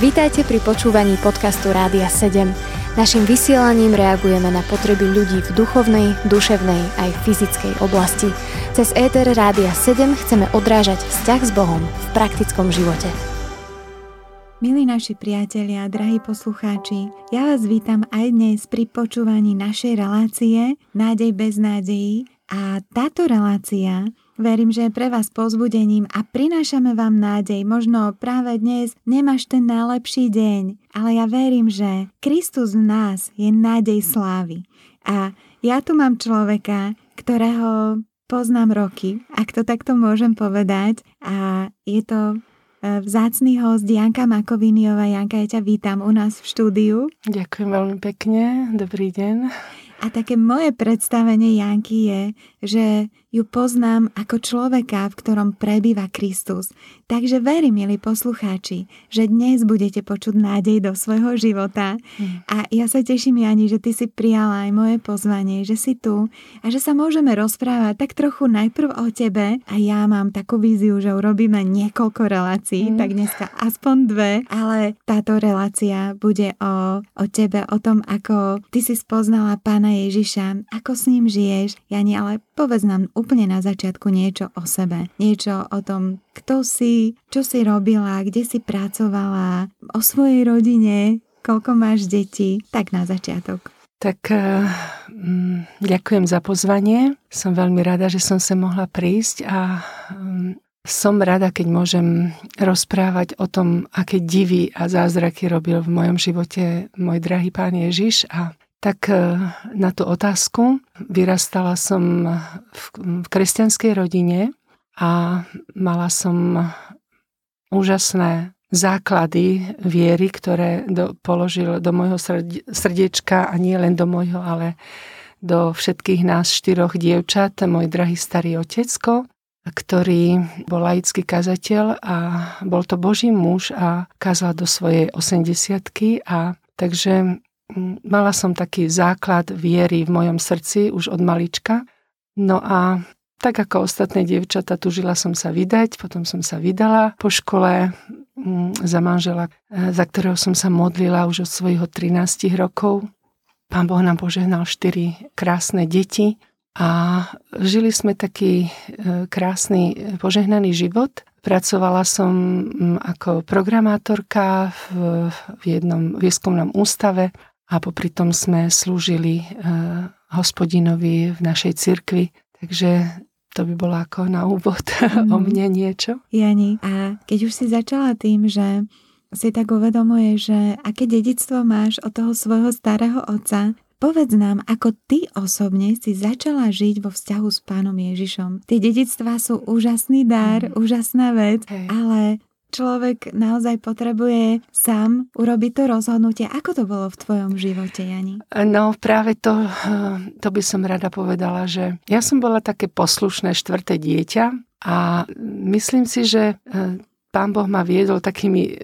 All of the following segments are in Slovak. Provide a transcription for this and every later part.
Vítajte pri počúvaní podcastu Rádia 7. Naším vysielaním reagujeme na potreby ľudí v duchovnej, duševnej aj fyzickej oblasti. Cez ETR Rádia 7 chceme odrážať vzťah s Bohom v praktickom živote. Milí naši priatelia, drahí poslucháči, ja vás vítam aj dnes pri počúvaní našej relácie Nádej bez nádejí a táto relácia Verím, že je pre vás pozbudením a prinášame vám nádej. Možno práve dnes nemáš ten najlepší deň, ale ja verím, že Kristus v nás je nádej slávy. A ja tu mám človeka, ktorého poznám roky, ak to takto môžem povedať. A je to e, vzácný host Janka Makoviniova. Janka, ja ťa vítam u nás v štúdiu. Ďakujem veľmi pekne. Dobrý deň. A také moje predstavenie Janky je, že ju poznám ako človeka, v ktorom prebýva Kristus. Takže verím, milí poslucháči, že dnes budete počuť nádej do svojho života. Mm. A ja sa teším, Jani, že ty si prijala aj moje pozvanie, že si tu a že sa môžeme rozprávať tak trochu najprv o tebe. A ja mám takú víziu, že urobíme niekoľko relácií, mm. tak dneska aspoň dve, ale táto relácia bude o, o tebe, o tom, ako ty si spoznala pána Ježiša, ako s ním žiješ. Jani, ale povedz nám úplne na začiatku niečo o sebe. Niečo o tom, kto si, čo si robila, kde si pracovala, o svojej rodine, koľko máš detí. Tak na začiatok. Tak uh, ďakujem za pozvanie. Som veľmi rada, že som sa mohla prísť a um, som rada, keď môžem rozprávať o tom, aké divy a zázraky robil v mojom živote môj drahý pán Ježiš a tak e, na tú otázku. Vyrastala som v, kresťanskej rodine a mala som úžasné základy viery, ktoré do, položil do môjho srdiečka a nie len do môjho, ale do všetkých nás štyroch dievčat, môj drahý starý otecko, ktorý bol laický kazateľ a bol to Boží muž a kázal do svojej 80 a takže mala som taký základ viery v mojom srdci už od malička. No a tak ako ostatné dievčata, tužila som sa vydať, potom som sa vydala po škole mm, za manžela, e, za ktorého som sa modlila už od svojho 13 rokov. Pán Boh nám požehnal štyri krásne deti a žili sme taký e, krásny, požehnaný život. Pracovala som mm, ako programátorka v, v jednom výskumnom ústave a popri tom sme slúžili uh, hospodinovi v našej cirkvi. Takže to by bolo ako na úvod mm. o mne niečo. Jani, a keď už si začala tým, že si tak uvedomuje, že aké dedictvo máš od toho svojho starého otca, Povedz nám, ako ty osobne si začala žiť vo vzťahu s pánom Ježišom. Tie dedictvá sú úžasný dar, mm. úžasná vec, hey. ale človek naozaj potrebuje sám urobiť to rozhodnutie. Ako to bolo v tvojom živote, Jani? No práve to, to by som rada povedala, že ja som bola také poslušné štvrté dieťa a myslím si, že eh, Pán Boh ma viedol takými eh,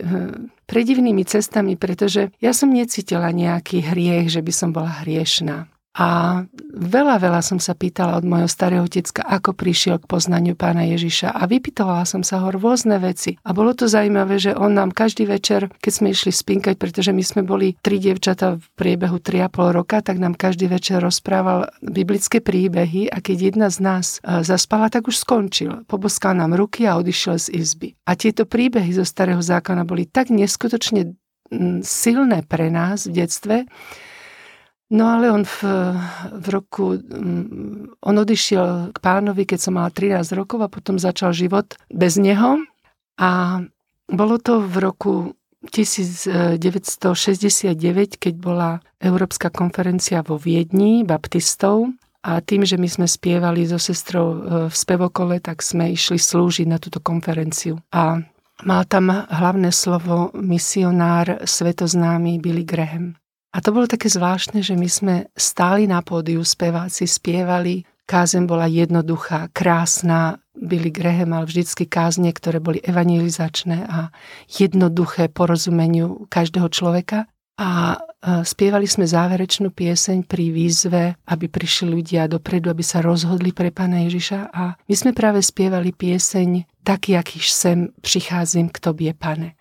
predivnými cestami, pretože ja som necítila nejaký hriech, že by som bola hriešná. A veľa, veľa som sa pýtala od môjho starého otecka, ako prišiel k poznaniu pána Ježiša a vypytovala som sa ho rôzne veci. A bolo to zaujímavé, že on nám každý večer, keď sme išli spinkať, pretože my sme boli tri dievčata v priebehu 3,5 roka, tak nám každý večer rozprával biblické príbehy a keď jedna z nás e, zaspala, tak už skončil. Poboskal nám ruky a odišiel z izby. A tieto príbehy zo starého zákona boli tak neskutočne silné pre nás v detstve, No ale on v, v roku, mm, on odišiel k pánovi, keď som mala 13 rokov a potom začal život bez neho. A bolo to v roku 1969, keď bola Európska konferencia vo Viedni baptistov a tým, že my sme spievali so sestrou e, v spevokole, tak sme išli slúžiť na túto konferenciu. A mal tam hlavné slovo misionár svetoznámy Billy Graham. A to bolo také zvláštne, že my sme stáli na pódiu, speváci spievali, kázem bola jednoduchá, krásna, Billy Graham mal vždycky kázne, ktoré boli evangelizačné a jednoduché porozumeniu každého človeka. A spievali sme záverečnú pieseň pri výzve, aby prišli ľudia dopredu, aby sa rozhodli pre Pána Ježiša. A my sme práve spievali pieseň Taký, akýž sem pricházim k Tobie, Pane.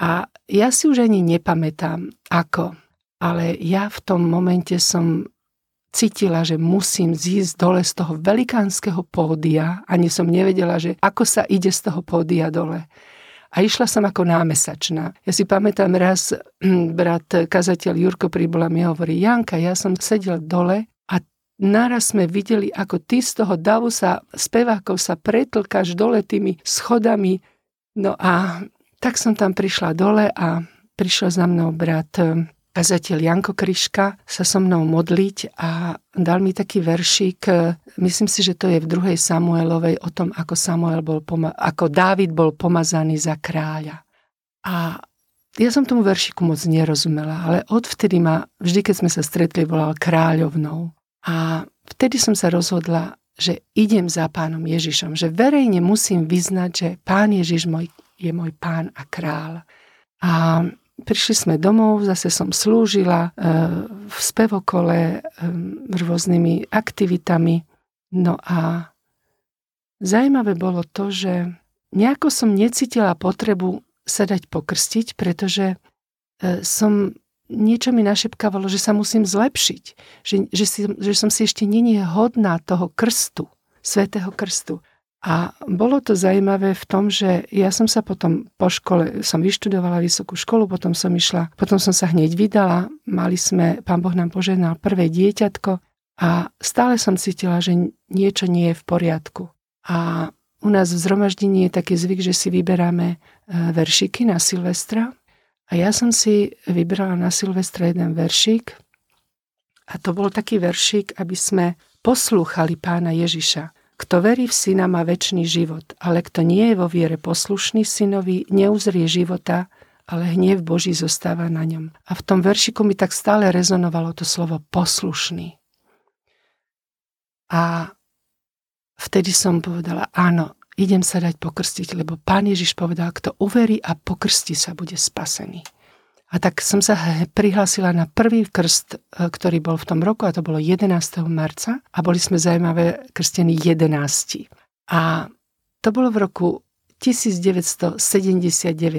A ja si už ani nepamätám, ako, ale ja v tom momente som cítila, že musím zísť dole z toho velikánskeho pódia. Ani som nevedela, že ako sa ide z toho pódia dole. A išla som ako námesačná. Ja si pamätám raz, brat kazateľ Jurko Pribola mi hovorí, Janka, ja som sedel dole a naraz sme videli, ako ty z toho davu sa, spevákov sa pretlkáš dole tými schodami. No a tak som tam prišla dole a prišiel za mnou brat kazateľ Janko Kryška sa so mnou modliť a dal mi taký veršík, myslím si, že to je v druhej Samuelovej o tom, ako, Samuel bol poma- ako Dávid bol pomazaný za kráľa. A ja som tomu veršiku moc nerozumela, ale odvtedy ma, vždy keď sme sa stretli, volal kráľovnou. A vtedy som sa rozhodla, že idem za pánom Ježišom, že verejne musím vyznať, že pán Ježiš môj, je môj pán a král. A Prišli sme domov, zase som slúžila e, v spevokole e, rôznymi aktivitami. No a zaujímavé bolo to, že nejako som necítila potrebu sa dať pokrstiť, pretože e, som niečo mi našepkávalo, že sa musím zlepšiť, že, že, si, že som si ešte není hodná toho krstu, svetého krstu. A bolo to zaujímavé v tom, že ja som sa potom po škole, som vyštudovala vysokú školu, potom som išla, potom som sa hneď vydala, mali sme, pán Boh nám požehnal prvé dieťatko a stále som cítila, že niečo nie je v poriadku. A u nás v zhromaždení je taký zvyk, že si vyberáme e, veršiky na Silvestra a ja som si vybrala na Silvestra jeden veršik a to bol taký veršik, aby sme poslúchali pána Ježiša kto verí v syna má väčší život, ale kto nie je vo viere poslušný synovi, neuzrie života, ale hnev Boží zostáva na ňom. A v tom veršiku mi tak stále rezonovalo to slovo poslušný. A vtedy som povedala, áno, idem sa dať pokrstiť, lebo pán Ježiš povedal, kto uverí a pokrstí sa, bude spasený. A tak som sa prihlásila na prvý krst, e, ktorý bol v tom roku, a to bolo 11. marca. A boli sme zaujímavé krstení 11. A to bolo v roku 1979,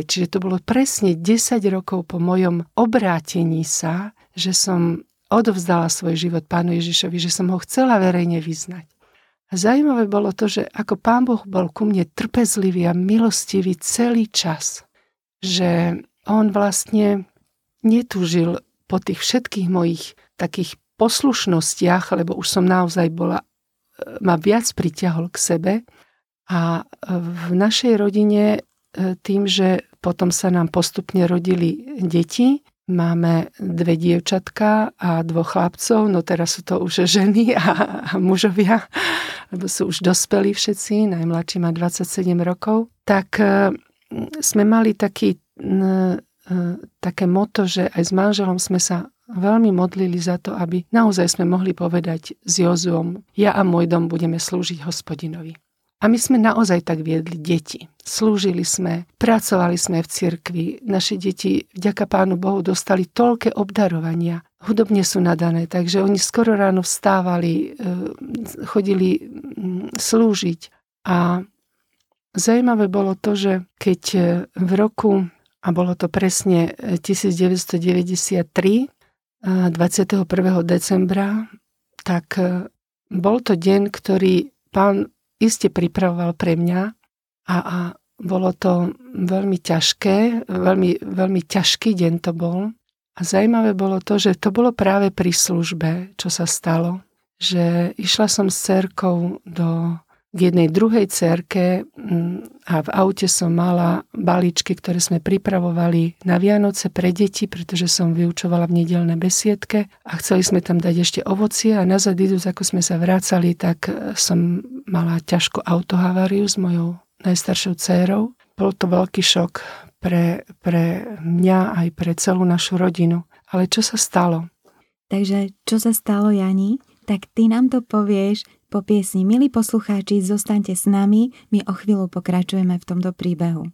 čiže to bolo presne 10 rokov po mojom obrátení sa, že som odovzdala svoj život Pánu Ježišovi, že som ho chcela verejne vyznať. A zaujímavé bolo to, že ako Pán Boh bol ku mne trpezlivý a milostivý celý čas, že on vlastne netúžil po tých všetkých mojich takých poslušnostiach, lebo už som naozaj bola, e, ma viac priťahol k sebe. A v našej rodine e, tým, že potom sa nám postupne rodili deti, máme dve dievčatka a dvoch chlapcov, no teraz sú to už ženy a, a mužovia, lebo sú už dospelí všetci, najmladší má 27 rokov, tak e, sme mali taký také moto, že aj s manželom sme sa veľmi modlili za to, aby naozaj sme mohli povedať s Jozuom, ja a môj dom budeme slúžiť hospodinovi. A my sme naozaj tak viedli deti. Slúžili sme, pracovali sme v cirkvi. Naše deti, vďaka Pánu Bohu, dostali toľké obdarovania. Hudobne sú nadané, takže oni skoro ráno vstávali, e, chodili slúžiť. A zaujímavé bolo to, že keď e, v roku a bolo to presne 1993, e, 21. decembra, tak e, bol to deň, ktorý pán iste pripravoval pre mňa a, a bolo to veľmi ťažké, veľmi, veľmi ťažký deň to bol. A zaujímavé bolo to, že to bolo práve pri službe, čo sa stalo. Že išla som s cerkou do k jednej druhej cerke mm, a v aute som mala balíčky, ktoré sme pripravovali na Vianoce pre deti, pretože som vyučovala v nedelnej besiedke a chceli sme tam dať ešte ovocie a nazad idúc, ako sme sa vrácali, tak e, som mala ťažkú autohaváriu s mojou najstaršou dcérou. Bol to veľký šok pre, pre mňa aj pre celú našu rodinu. Ale čo sa stalo? Takže čo sa stalo, Jani? Tak ty nám to povieš po piesni Milí poslucháči, zostaňte s nami, my o chvíľu pokračujeme v tomto príbehu.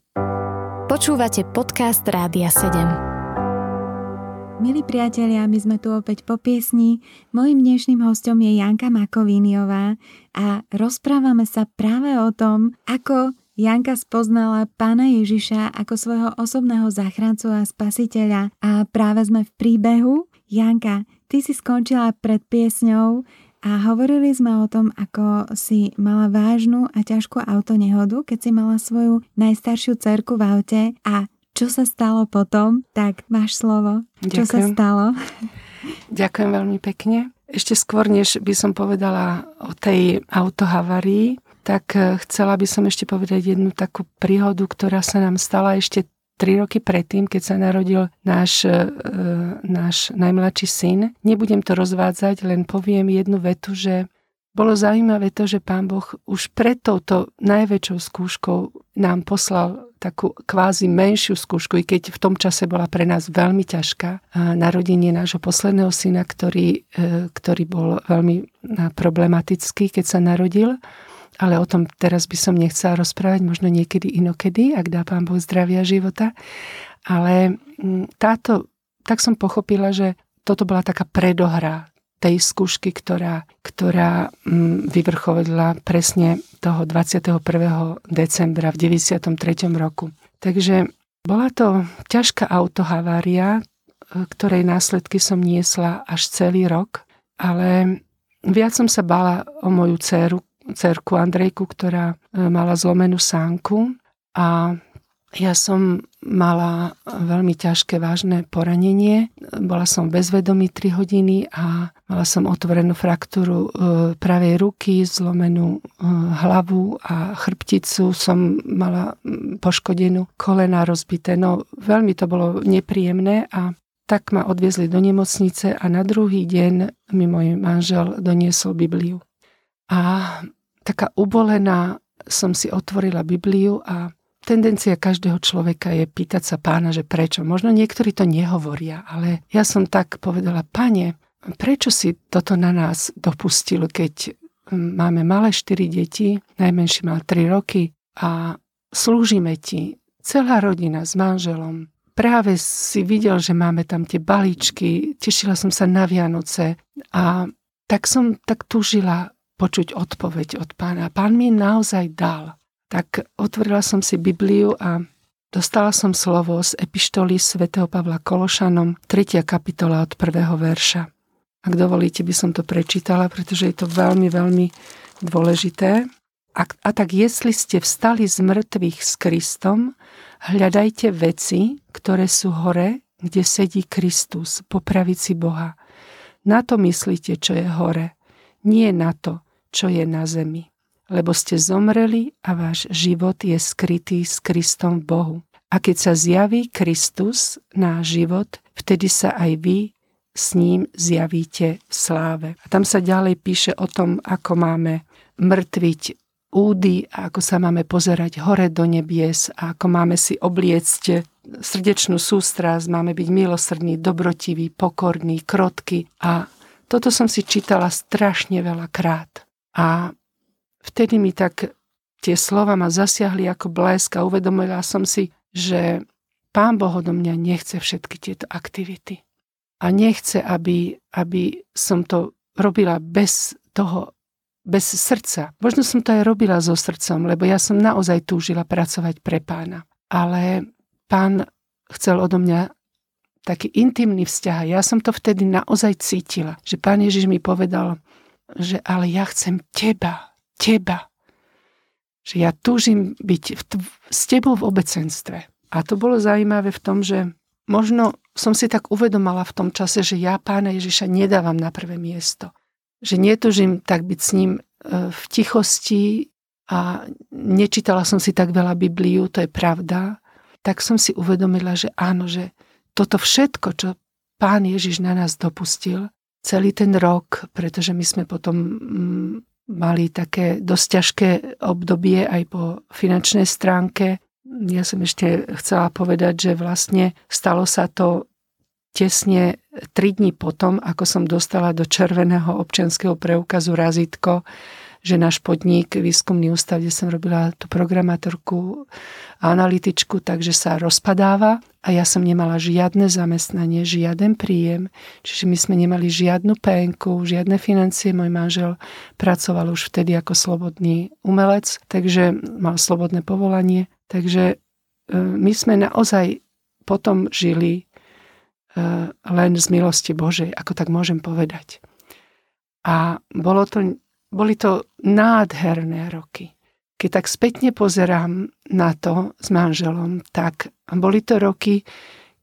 Počúvate podcast Rádia 7. Milí priatelia, my sme tu opäť po piesni. Mojím dnešným hostom je Janka Makovíniová a rozprávame sa práve o tom, ako Janka spoznala pána Ježiša ako svojho osobného záchrancu a spasiteľa a práve sme v príbehu. Janka, ty si skončila pred piesňou a hovorili sme o tom, ako si mala vážnu a ťažkú autonehodu, keď si mala svoju najstaršiu cerku v aute a čo sa stalo potom, tak máš slovo. Ďakujem. Čo sa stalo? Ďakujem veľmi pekne. Ešte skôr, než by som povedala o tej autohavarii, tak eh, chcela by som ešte povedať jednu takú príhodu, ktorá sa nám stala ešte tri roky predtým, keď sa narodil náš, e, náš najmladší syn. Nebudem to rozvádzať, len poviem jednu vetu, že bolo zaujímavé to, že pán Boh už pred touto najväčšou skúškou nám poslal takú kvázi menšiu skúšku, i keď v tom čase bola pre nás veľmi ťažká. Narodenie nášho posledného syna, ktorý, e, ktorý bol veľmi e, problematický, keď sa narodil. Ale o tom teraz by som nechcela rozprávať, možno niekedy inokedy, ak dá pán Boh zdravia života. Ale táto, tak som pochopila, že toto bola taká predohra tej skúšky, ktorá, ktorá vyvrcholila presne toho 21. decembra v 93. roku. Takže bola to ťažká autohavária, e, ktorej následky som niesla až celý rok, ale viac som sa bala o moju dceru, cerku Andrejku, ktorá e, mala zlomenú sánku a ja som mala veľmi ťažké, vážne poranenie. Bola som bezvedomí 3 hodiny a mala som otvorenú fraktúru e, pravej ruky, zlomenú e, hlavu a chrbticu. Som mala poškodenú kolena rozbité. No veľmi to bolo nepríjemné a tak ma odviezli do nemocnice a na druhý deň mi môj manžel doniesol Bibliu. A taká ubolená som si otvorila Bibliu a tendencia každého človeka je pýtať sa pána, že prečo. Možno niektorí to nehovoria, ale ja som tak povedala, pane, prečo si toto na nás dopustil, keď hm, máme malé štyri deti, najmenší mal 3 roky a slúžime ti, celá rodina s manželom. Práve si videl, že máme tam tie balíčky, tešila som sa na Vianoce a tak som tak túžila počuť odpoveď od pána. Pán mi naozaj dal tak otvorila som si Bibliu a dostala som slovo z epištoly svätého Pavla Kološanom, 3. kapitola od prvého verša. Ak dovolíte, by som to prečítala, pretože je to veľmi, veľmi dôležité. A, a tak, jestli ste vstali z mŕtvych s Kristom, hľadajte veci, ktoré sú hore, kde sedí Kristus po pravici Boha. Na to myslíte, čo je hore, nie na to, čo je na zemi lebo ste zomreli a váš život je skrytý s Kristom v Bohu. A keď sa zjaví Kristus, náš život, vtedy sa aj vy s ním zjavíte v sláve. A tam sa ďalej píše o tom, ako máme mŕtviť údy a ako sa máme pozerať hore do nebies a ako máme si obliecť srdečnú sústrasť, máme byť milosrdní, dobrotiví, pokorní, krotky. A toto som si čítala strašne veľa krát. A vtedy mi tak tie slova ma zasiahli ako blesk a uvedomila som si, že Pán Boh odo mňa nechce všetky tieto aktivity. A nechce, aby, aby som to robila bez toho, bez srdca. Možno som to aj robila so srdcom, lebo ja som naozaj túžila pracovať pre pána. Ale pán chcel odo mňa taký intimný vzťah. Ja som to vtedy naozaj cítila, že pán Ježiš mi povedal, že ale ja chcem teba, teba. Že ja túžim byť v s tebou v obecenstve. A to bolo zaujímavé v tom, že možno som si tak uvedomala v tom čase, že ja pána Ježiša nedávam na prvé miesto. Že netúžim tak byť s ním e, v tichosti a nečítala som si tak veľa Bibliu, to je pravda, tak som si uvedomila, že áno, že toto všetko, čo pán Ježiš na nás dopustil, celý ten rok, pretože my sme potom mm, mali také dosť ťažké obdobie aj po finančnej stránke. Ja som ešte chcela povedať, že vlastne stalo sa to tesne 3 dní potom, ako som dostala do červeného občianského preukazu razítko, že náš podnik, výskumný ústav, kde som robila tú programátorku a analytičku, takže sa rozpadáva a ja som nemala žiadne zamestnanie, žiaden príjem, čiže my sme nemali žiadnu penku, žiadne financie. Môj manžel pracoval už vtedy ako slobodný umelec, takže mal slobodné povolanie. Takže e, my sme naozaj potom žili e, len z milosti Božej, ako tak môžem povedať. A bolo to, boli to nádherné roky. Keď tak spätne pozerám na to s manželom, tak boli to roky,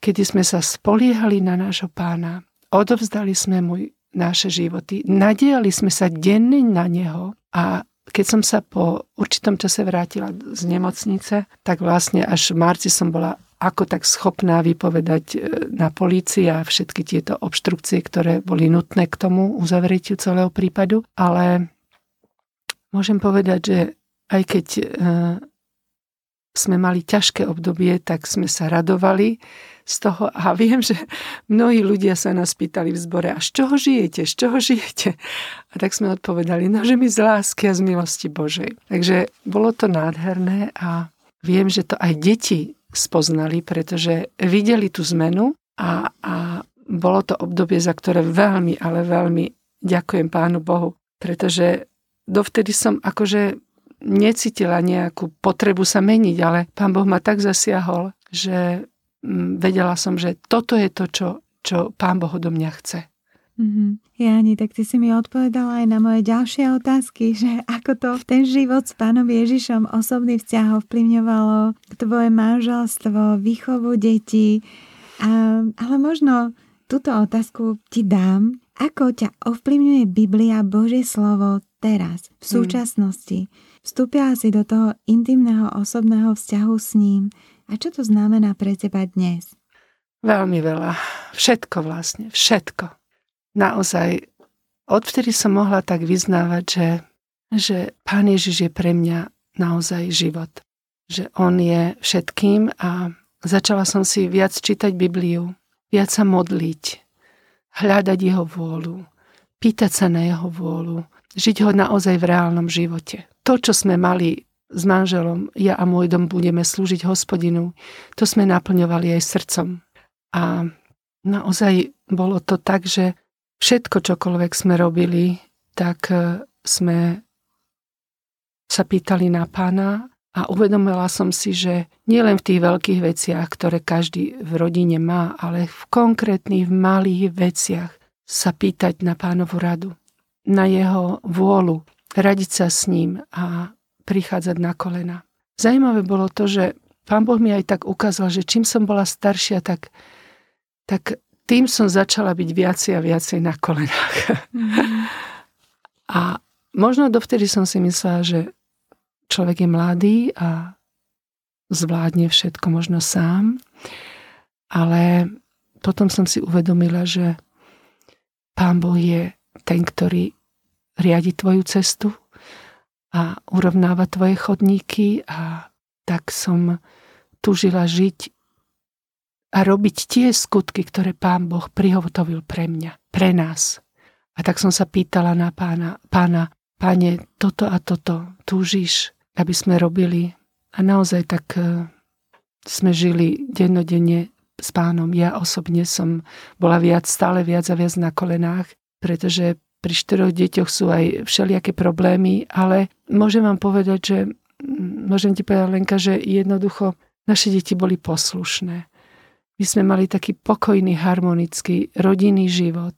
kedy sme sa spoliehali na nášho pána, odovzdali sme mu naše životy, nadiali sme sa denne na neho a keď som sa po určitom čase vrátila z nemocnice, tak vlastne až v marci som bola ako tak schopná vypovedať e, na polícii a všetky tieto obštrukcie, ktoré boli nutné k tomu uzavretiu celého prípadu. Ale môžem povedať, že aj keď e, sme mali ťažké obdobie, tak sme sa radovali z toho a viem, že mnohí ľudia sa nás pýtali v zbore, a z čoho žijete, z čoho žijete? A tak sme odpovedali, no že my z lásky a z milosti Božej. Takže bolo to nádherné a viem, že to aj deti spoznali, pretože videli tú zmenu a, a bolo to obdobie, za ktoré veľmi, ale veľmi ďakujem Pánu Bohu, pretože dovtedy som akože necítila nejakú potrebu sa meniť, ale pán Boh ma tak zasiahol, že mm, vedela som, že toto je to, čo, čo pán Boh odo mňa chce. Mm-hmm. Jani, tak ty si mi odpovedala aj na moje ďalšie otázky, že ako to ten život s pánom Ježišom osobný vzťah ovplyvňovalo tvoje manželstvo, výchovu detí. A, ale možno túto otázku ti dám. Ako ťa ovplyvňuje Biblia, Božie slovo teraz, v mm. súčasnosti? Vstúpila si do toho intimného osobného vzťahu s ním. A čo to znamená pre teba dnes? Veľmi veľa. Všetko vlastne. Všetko. Naozaj, odvtedy som mohla tak vyznávať, že, že Pán Ježiš je pre mňa naozaj život. Že On je všetkým a začala som si viac čítať Bibliu, viac sa modliť, hľadať Jeho vôľu, pýtať sa na Jeho vôľu, žiť ho naozaj v reálnom živote to, čo sme mali s manželom, ja a môj dom budeme slúžiť hospodinu, to sme naplňovali aj srdcom. A naozaj bolo to tak, že všetko, čokoľvek sme robili, tak e, sme sa pýtali na pána a uvedomila som si, že nielen v tých veľkých veciach, ktoré každý v rodine má, ale v konkrétnych, malých veciach sa pýtať na pánovu radu, na jeho vôľu, radiť sa s ním a prichádzať na kolena. Zajímavé bolo to, že pán Boh mi aj tak ukázal, že čím som bola staršia, tak, tak tým som začala byť viacej a viacej na kolenách. Mm. a možno dovtedy som si myslela, že človek je mladý a zvládne všetko možno sám, ale potom som si uvedomila, že Pán Boh je ten, ktorý riadi tvoju cestu a urovnáva tvoje chodníky a tak som tužila žiť a robiť tie skutky, ktoré Pán Boh prihotovil pre mňa, pre nás. A tak som sa pýtala na pána, pána, páne, toto a toto túžiš, aby sme robili. A naozaj tak e, sme žili dennodenne s pánom. Ja osobne som bola viac, stále viac a viac na kolenách, pretože pri štyroch deťoch sú aj všelijaké problémy, ale môžem vám povedať, že môžem ti povedať Lenka, že jednoducho naše deti boli poslušné. My sme mali taký pokojný, harmonický rodinný život.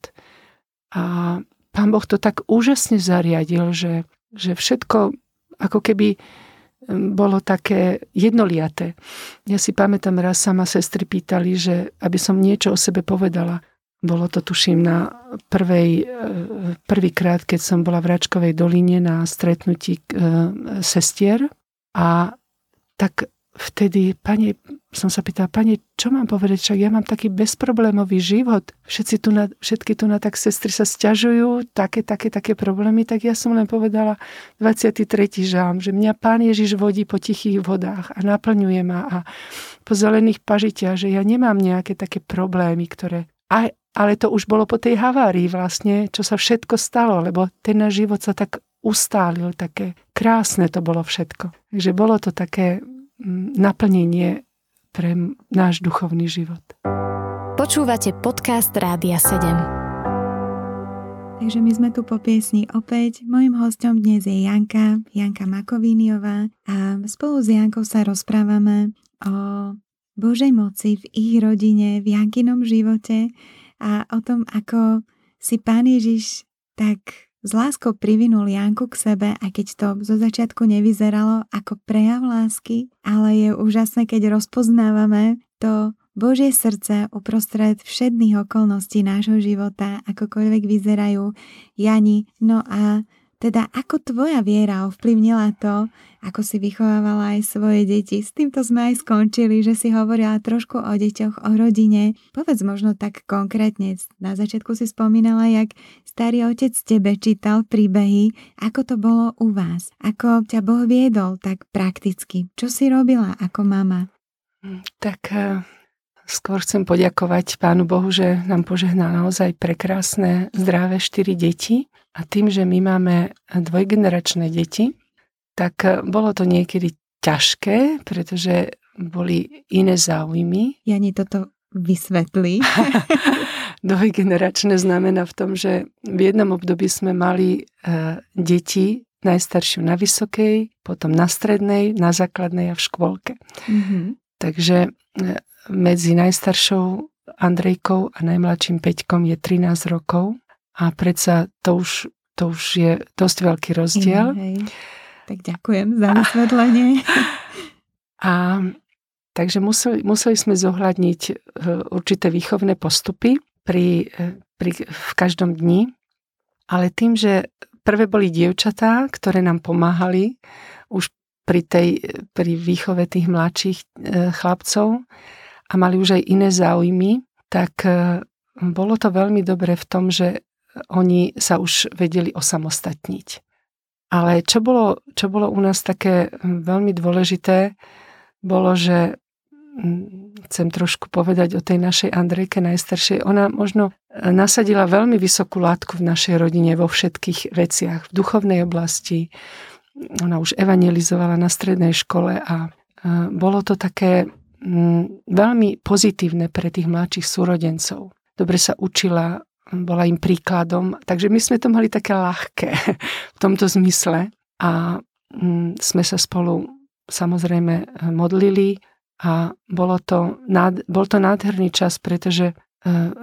A pán Boh to tak úžasne zariadil, že, že všetko ako keby bolo také jednoliaté. Ja si pamätám, raz sa ma sestry pýtali, že aby som niečo o sebe povedala. Bolo to, tuším, na prvej, e, prvýkrát, keď som bola v Račkovej doline na stretnutí e, sestier a tak vtedy, pane, som sa pýtala, pane, čo mám povedať, však ja mám taký bezproblémový život. Všetci tu na, všetky tu na tak sestry sa stiažujú, také, také, také problémy, tak ja som len povedala 23. žám, že mňa pán Ježiš vodí po tichých vodách a naplňuje ma a po zelených pažitiach, že ja nemám nejaké také problémy, ktoré ale to už bolo po tej havárii vlastne, čo sa všetko stalo, lebo ten náš život sa tak ustálil, také krásne to bolo všetko. Takže bolo to také mm, naplnenie pre náš duchovný život. Počúvate podcast Rádia 7. Takže my sme tu po piesni opäť. Mojím hostom dnes je Janka, Janka Makovíniová a spolu s Jankou sa rozprávame o Božej moci v ich rodine, v Jankinom živote a o tom, ako si Pán Ježiš tak s láskou privinul Janku k sebe, aj keď to zo začiatku nevyzeralo ako prejav lásky, ale je úžasné, keď rozpoznávame to Božie srdce uprostred všetných okolností nášho života, akokoľvek vyzerajú. Jani, no a teda ako tvoja viera ovplyvnila to, ako si vychovávala aj svoje deti. S týmto sme aj skončili, že si hovorila trošku o deťoch, o rodine. Povedz možno tak konkrétne. Na začiatku si spomínala, jak starý otec tebe čítal príbehy. Ako to bolo u vás? Ako ťa Boh viedol tak prakticky? Čo si robila ako mama? Tak eh, Skôr chcem poďakovať Pánu Bohu, že nám požehnal naozaj prekrásne, zdravé štyri deti. A tým, že my máme dvojgeneračné deti, tak bolo to niekedy ťažké, pretože boli iné záujmy. Jani toto vysvetlí. Dvojgeneračné znamená v tom, že v jednom období sme mali uh, deti najstaršiu na vysokej, potom na strednej, na základnej a v škôlke. Mm-hmm. Takže e, medzi najstaršou Andrejkou a najmladším Peťkom je 13 rokov a predsa to už, to už je dosť veľký rozdiel. Mm, hej. Tak ďakujem za vysvetlenie. A, a takže museli, museli sme zohľadniť e, určité výchovné postupy pri, e, pri, v každom dni, ale tým, že prvé boli dievčatá, ktoré nám pomáhali už pri, tej, pri výchove tých mladších e, chlapcov, a mali už aj iné záujmy, tak bolo to veľmi dobré v tom, že oni sa už vedeli osamostatniť. Ale čo bolo, čo bolo u nás také veľmi dôležité, bolo, že chcem trošku povedať o tej našej Andrejke najstaršej. Ona možno e, nasadila veľmi vysokú látku v našej rodine vo všetkých veciach, v duchovnej oblasti. Ona už evangelizovala na strednej škole a e, bolo to také Mm, veľmi pozitívne pre tých mladších súrodencov. Dobre sa učila, bola im príkladom, takže my sme to mali také ľahké v tomto zmysle. A mm, sme sa spolu samozrejme modlili a bolo to, bol to nádherný čas, pretože e,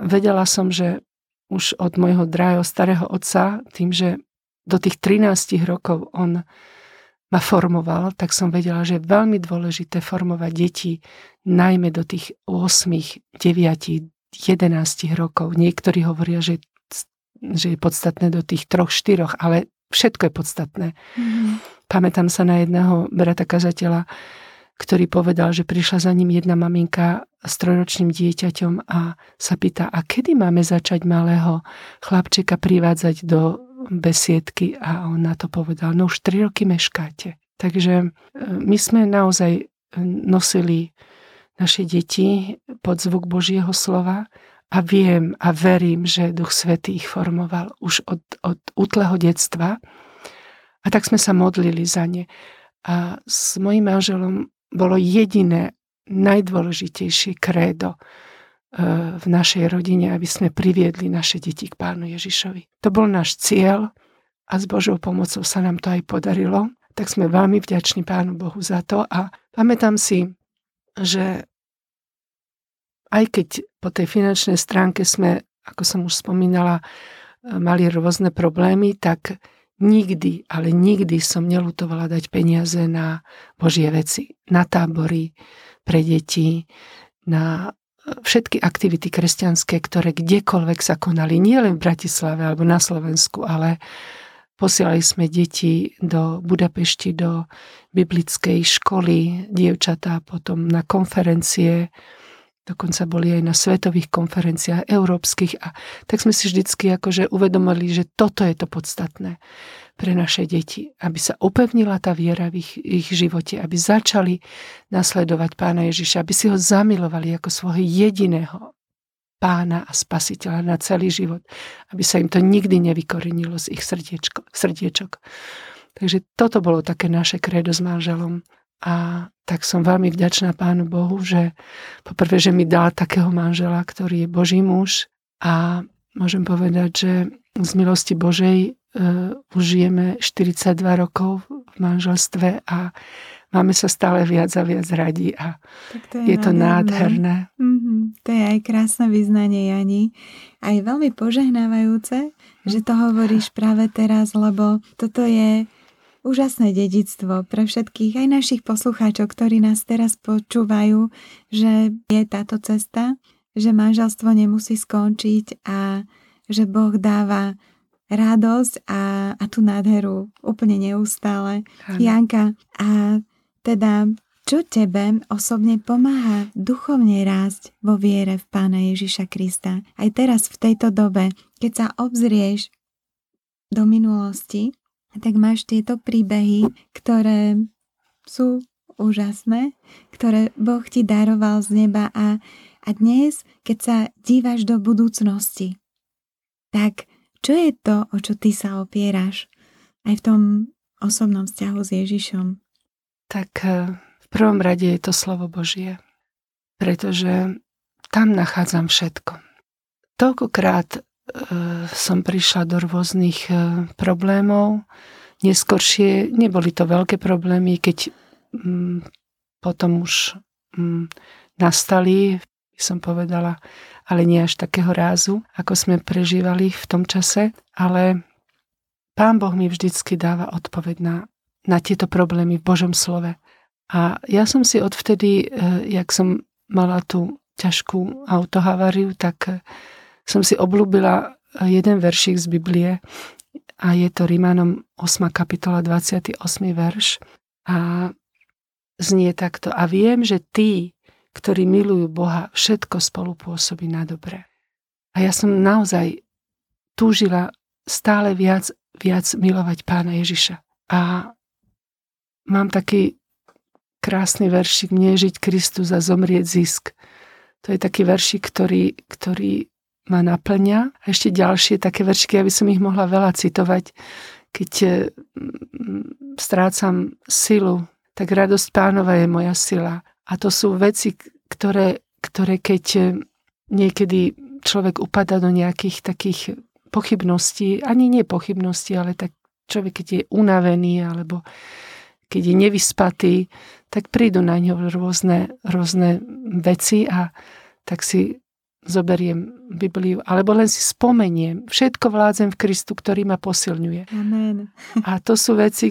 vedela som, že už od môjho drahého starého otca, tým, že do tých 13 rokov on ma formoval, tak som vedela, že je veľmi dôležité formovať deti najmä do tých 8, 9, 11 rokov. Niektorí hovoria, že, že je podstatné do tých 3, 4, ale všetko je podstatné. Mm-hmm. Pamätám sa na jedného brata kazateľa, ktorý povedal, že prišla za ním jedna maminka s trojročným dieťaťom a sa pýta, a kedy máme začať malého chlapčeka privádzať do besiedky a on na to povedal, no už tri roky meškáte. Takže e, my sme naozaj e, nosili naše deti pod zvuk Božieho slova a viem a verím, že Duch Svetý ich formoval už od, od útleho detstva. A tak sme sa modlili za ne. A s mojím manželom bolo jediné, najdôležitejšie krédo, v našej rodine, aby sme priviedli naše deti k Pánu Ježišovi. To bol náš cieľ a s Božou pomocou sa nám to aj podarilo. Tak sme veľmi vďační Pánu Bohu za to a pamätám si, že aj keď po tej finančnej stránke sme, ako som už spomínala, mali rôzne problémy, tak nikdy, ale nikdy som nelutovala dať peniaze na Božie veci, na tábory pre deti, na všetky aktivity kresťanské, ktoré kdekoľvek sa konali, nielen v Bratislave alebo na Slovensku, ale posielali sme deti do Budapešti, do biblickej školy, dievčatá, potom na konferencie, dokonca boli aj na svetových konferenciách európskych a tak sme si vždycky akože uvedomili, že toto je to podstatné pre naše deti, aby sa upevnila tá viera v ich, ich živote, aby začali nasledovať pána Ježiša, aby si ho zamilovali ako svojho jediného pána a spasiteľa na celý život, aby sa im to nikdy nevykorenilo z ich srdiečko, srdiečok. Takže toto bolo také naše kredo s manželom. A tak som veľmi vďačná Pánu Bohu, že poprvé, že mi dal takého manžela, ktorý je Boží muž a môžem povedať, že z milosti Božej uh, už žijeme 42 rokov v manželstve a máme sa stále viac a viac radi a tak to je, je to nádherné. Mm-hmm. To je aj krásne vyznanie, Jani. Aj veľmi požehnávajúce, že to hovoríš práve teraz, lebo toto je úžasné dedictvo pre všetkých, aj našich poslucháčov, ktorí nás teraz počúvajú, že je táto cesta, že manželstvo nemusí skončiť a že Boh dáva radosť a, a tú nádheru úplne neustále. Ano. Janka, a teda čo tebe osobne pomáha duchovne rásť vo viere v Pána Ježiša Krista? Aj teraz v tejto dobe, keď sa obzrieš do minulosti, tak máš tieto príbehy, ktoré sú úžasné, ktoré Boh ti daroval z neba a, a dnes, keď sa díváš do budúcnosti, tak čo je to, o čo ty sa opieraš aj v tom osobnom vzťahu s Ježišom? Tak eh, v prvom rade je to slovo Božie, pretože tam nachádzam všetko. Toľkokrát E, som prišla do rôznych e, problémov. Neskoršie neboli to veľké problémy, keď mm, potom už mm, nastali, som povedala, ale nie až takého rázu, ako sme prežívali v tom čase, ale Pán Boh mi vždycky dáva odpoveď na, na tieto problémy v Božom slove. A ja som si odvtedy, e, jak som mala tú ťažkú autohavariu, tak som si oblúbila jeden veršik z Biblie a je to Rímanom 8. kapitola 28. verš a znie takto. A viem, že tí, ktorí milujú Boha, všetko spolupôsobí na dobre. A ja som naozaj túžila stále viac, viac milovať pána Ježiša. A mám taký krásny veršik, mne žiť Kristus a zomrieť zisk. To je taký veršik, ktorý, ktorý ma naplňa. A ešte ďalšie také veršky, aby som ich mohla veľa citovať, keď eh, strácam silu, tak radosť pánova je moja sila. A to sú veci, ktoré, ktoré keď eh, niekedy človek upada do nejakých takých pochybností, ani nie pochybností, ale tak človek, keď je unavený alebo keď je nevyspatý, tak prídu na ňo rôzne, rôzne veci a tak si zoberiem Bibliu, alebo len si spomeniem. Všetko vládzem v Kristu, ktorý ma posilňuje. Amen. A to sú veci,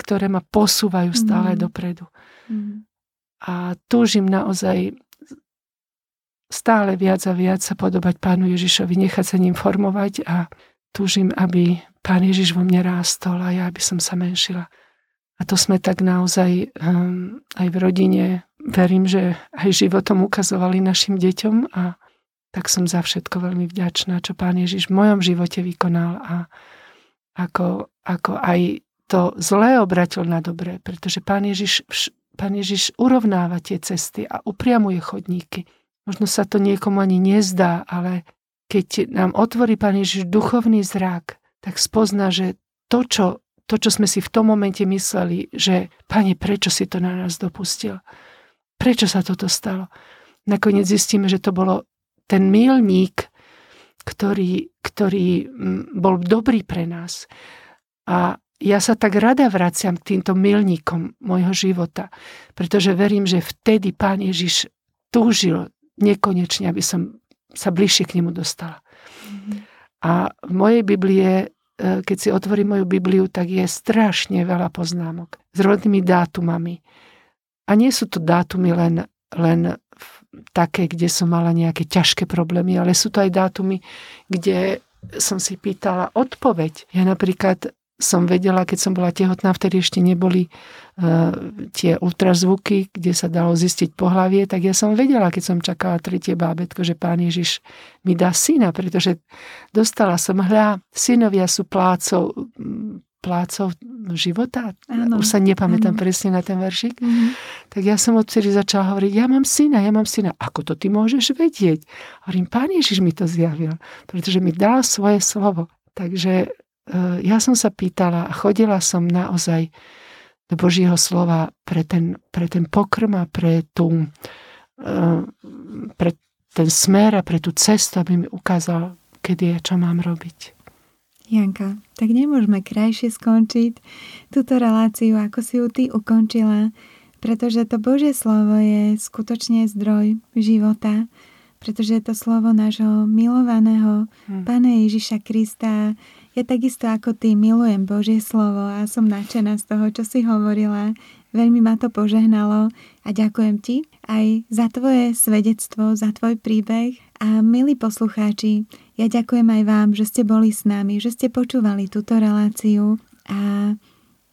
ktoré ma posúvajú stále mm. dopredu. Mm. A túžim naozaj stále viac a viac sa podobať Pánu Ježišovi, nechať sa ním formovať a túžim, aby Pán Ježiš vo mne rástol a ja by som sa menšila. A to sme tak naozaj um, aj v rodine, verím, že aj životom ukazovali našim deťom a tak som za všetko veľmi vďačná, čo Pán Ježiš v mojom živote vykonal a ako, ako aj to zlé obratil na dobré, pretože Pán Ježiš, Pán Ježiš urovnáva tie cesty a upriamuje chodníky. Možno sa to niekomu ani nezdá, ale keď nám otvorí Pán Ježiš duchovný zrak, tak spozna, že to, čo to, čo sme si v tom momente mysleli, že Pane, prečo si to na nás dopustil? Prečo sa toto stalo? Nakoniec zistíme, že to bolo ten milník, ktorý, ktorý bol dobrý pre nás. A ja sa tak rada vraciam k týmto milníkom môjho života, pretože verím, že vtedy Pán Ježiš túžil nekonečne, aby som sa bližšie k nemu dostala. Mm-hmm. A v mojej Biblie E, keď si otvorím moju Bibliu, tak je strašne veľa poznámok s rôznymi dátumami. A nie sú to dátumy len, len také, kde som mala nejaké ťažké problémy, ale sú to aj dátumy, kde som si pýtala odpoveď. Ja napríklad som vedela, keď som bola tehotná, vtedy ešte neboli uh, tie ultrazvuky, kde sa dalo zistiť pohlavie, tak ja som vedela, keď som čakala tretie bábetko, že pán Ježiš mi dá syna, pretože dostala som hľa, synovia sú plácov, plácov života. Áno, Už sa nepamätám áno. presne na ten veršik. Mhm. Tak ja som odtedy začala hovoriť, ja mám syna, ja mám syna. Ako to ty môžeš vedieť? Hovorím, pán Ježiš mi to zjavil, pretože mi dal svoje slovo. Takže ja som sa pýtala a chodila som naozaj do Božieho slova pre ten, pre ten pokrm a pre, tú, e, pre ten smer a pre tú cestu, aby mi ukázal, kedy a čo mám robiť. Janka, tak nemôžeme krajšie skončiť túto reláciu, ako si ju ty ukončila, pretože to Božie slovo je skutočne zdroj života, pretože je to slovo nášho milovaného Hm. Pána Ježiša Krista. Ja takisto ako ty milujem Božie slovo a som nadšená z toho, čo si hovorila. Veľmi ma to požehnalo a ďakujem ti aj za tvoje svedectvo, za tvoj príbeh. A milí poslucháči, ja ďakujem aj vám, že ste boli s nami, že ste počúvali túto reláciu a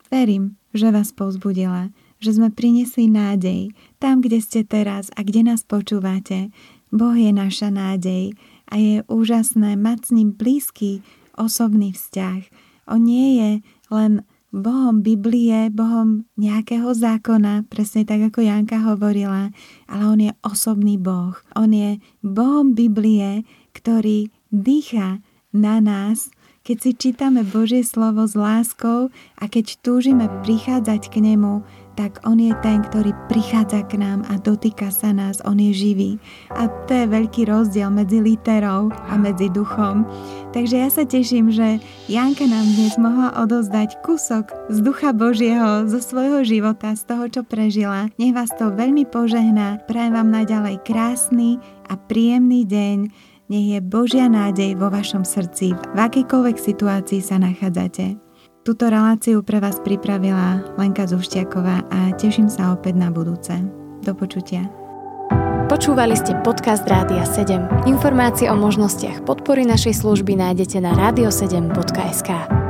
verím, že vás povzbudila, že sme priniesli nádej tam, kde ste teraz a kde nás počúvate. Boh je naša nádej a je úžasné mať s ním blízky osobný vzťah. On nie je len Bohom Biblie, Bohom nejakého zákona, presne tak ako Janka hovorila, ale on je osobný Boh. On je Bohom Biblie, ktorý dýcha na nás, keď si čítame Božie slovo s láskou a keď túžime prichádzať k nemu, tak on je ten, ktorý prichádza k nám a dotýka sa nás, on je živý. A to je veľký rozdiel medzi literou a medzi duchom. Takže ja sa teším, že Janka nám dnes mohla odozdať kúsok z ducha Božieho, zo svojho života, z toho, čo prežila. Nech vás to veľmi požehná. Prajem vám naďalej krásny a príjemný deň. Nech je Božia nádej vo vašom srdci, v akejkoľvek situácii sa nachádzate. Túto reláciu pre vás pripravila Lenka Zuštiaková a teším sa opäť na budúce. Do počutia. Počúvali ste podcast Rádia 7. Informácie o možnostiach podpory našej služby nájdete na radio7.sk.